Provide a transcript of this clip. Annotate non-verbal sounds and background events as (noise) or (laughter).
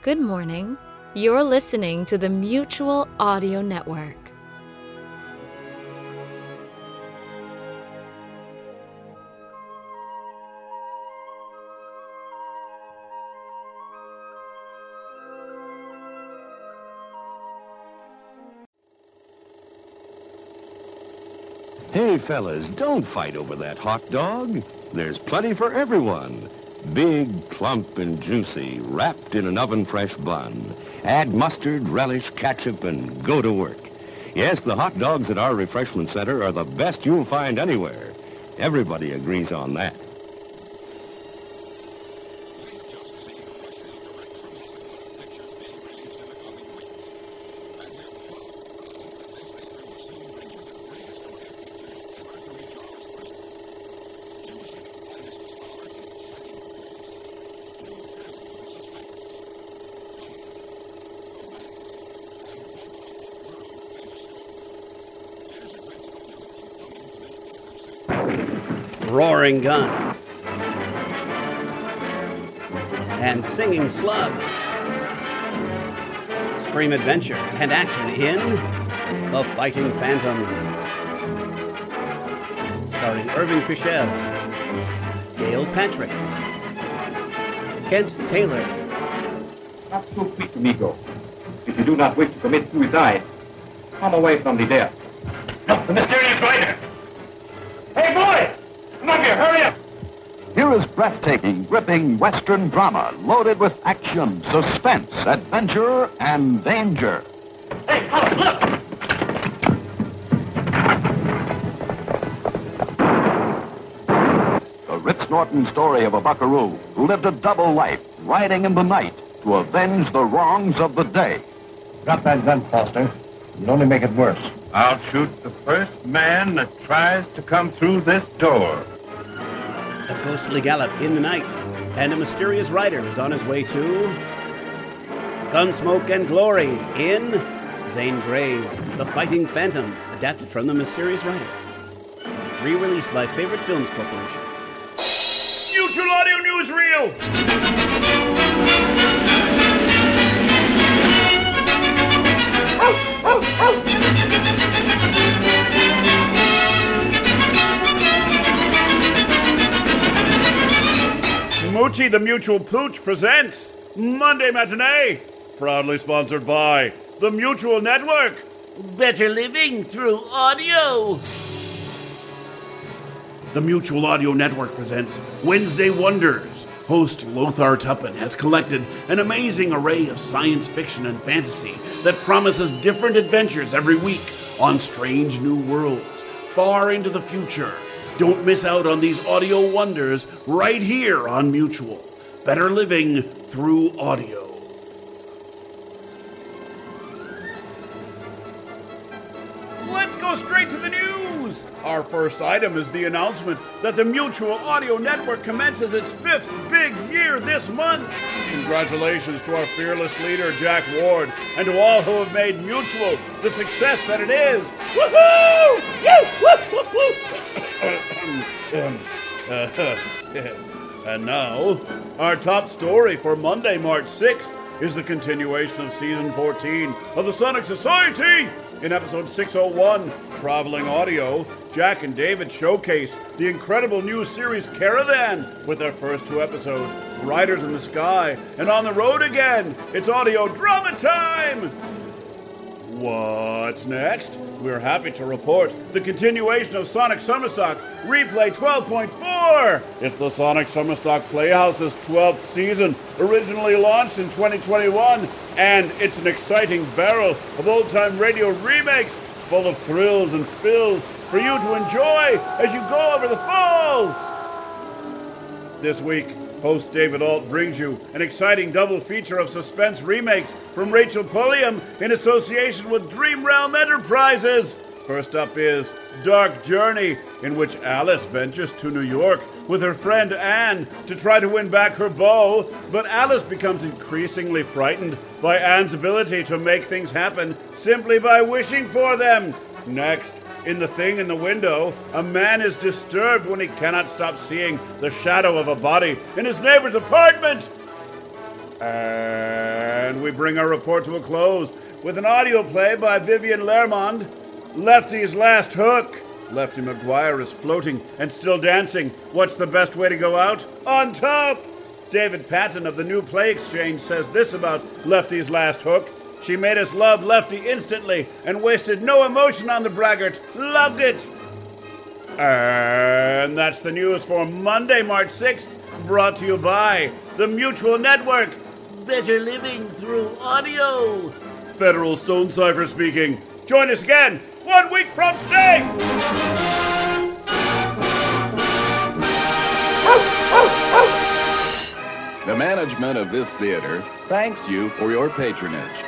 Good morning. You're listening to the Mutual Audio Network. Hey, fellas, don't fight over that hot dog. There's plenty for everyone. Big, plump, and juicy, wrapped in an oven-fresh bun. Add mustard, relish, ketchup, and go to work. Yes, the hot dogs at our refreshment center are the best you'll find anywhere. Everybody agrees on that. Roaring guns, and singing slugs. Scream adventure and action in The Fighting Phantom. Starring Irving Pichel, Gail Patrick, Kent Taylor, Not so quick, amigo. If you do not wish to commit suicide, come away from the desk. Look, the mysterious writer. Hey, boy! Come up here, hurry up! Here is breathtaking, gripping Western drama loaded with action, suspense, adventure, and danger. Hey, Hollis, look! The Ritz Norton story of a buckaroo who lived a double life, riding in the night to avenge the wrongs of the day. Drop that gun, Foster. You'll only make it worse. I'll shoot the first man that tries to come through this door. A ghostly gallop in the night, and a mysterious rider is on his way to Gunsmoke and Glory in Zane Grey's The Fighting Phantom, adapted from The Mysterious Rider. Re-released by Favorite Films Corporation. Mutual Audio Newsreel! Moochie the Mutual Pooch presents Monday Matinee, proudly sponsored by the Mutual Network. Better living through audio. The Mutual Audio Network presents Wednesday Wonders. Host Lothar Tuppen has collected an amazing array of science fiction and fantasy that promises different adventures every week on strange new worlds, far into the future. Don't miss out on these audio wonders right here on Mutual. Better living through audio. Let's go straight to the news. Our first item is the announcement that the Mutual Audio Network commences its fifth big year this month. Congratulations to our fearless leader, Jack Ward, and to all who have made Mutual the success that it is. Woohoo! Woo! Uh, (laughs) and now, our top story for Monday, March 6th is the continuation of season 14 of the Sonic Society. In episode 601, Traveling Audio, Jack and David showcase the incredible new series Caravan with their first two episodes, Riders in the Sky, and On the Road Again. It's audio drama time! What's next? We're happy to report the continuation of Sonic Summerstock Replay 12.4. It's the Sonic Summerstock Playhouse's 12th season, originally launched in 2021, and it's an exciting barrel of old time radio remakes full of thrills and spills for you to enjoy as you go over the falls. This week, host David Ault brings you an exciting double feature of suspense remakes from Rachel Pulliam in association with Dream Realm Enterprises. First up is Dark Journey, in which Alice ventures to New York with her friend Anne to try to win back her beau, but Alice becomes increasingly frightened by Anne's ability to make things happen simply by wishing for them. Next, in The Thing in the Window, a man is disturbed when he cannot stop seeing the shadow of a body in his neighbor's apartment. And we bring our report to a close with an audio play by Vivian Lermond, Lefty's Last Hook. Lefty McGuire is floating and still dancing. What's the best way to go out? On top! David Patton of the New Play Exchange says this about Lefty's Last Hook. She made us love Lefty instantly and wasted no emotion on the braggart. Loved it! And that's the news for Monday, March 6th, brought to you by the Mutual Network. Better living through audio. Federal Stone Cipher speaking. Join us again one week from today. The management of this theater thanks you for your patronage.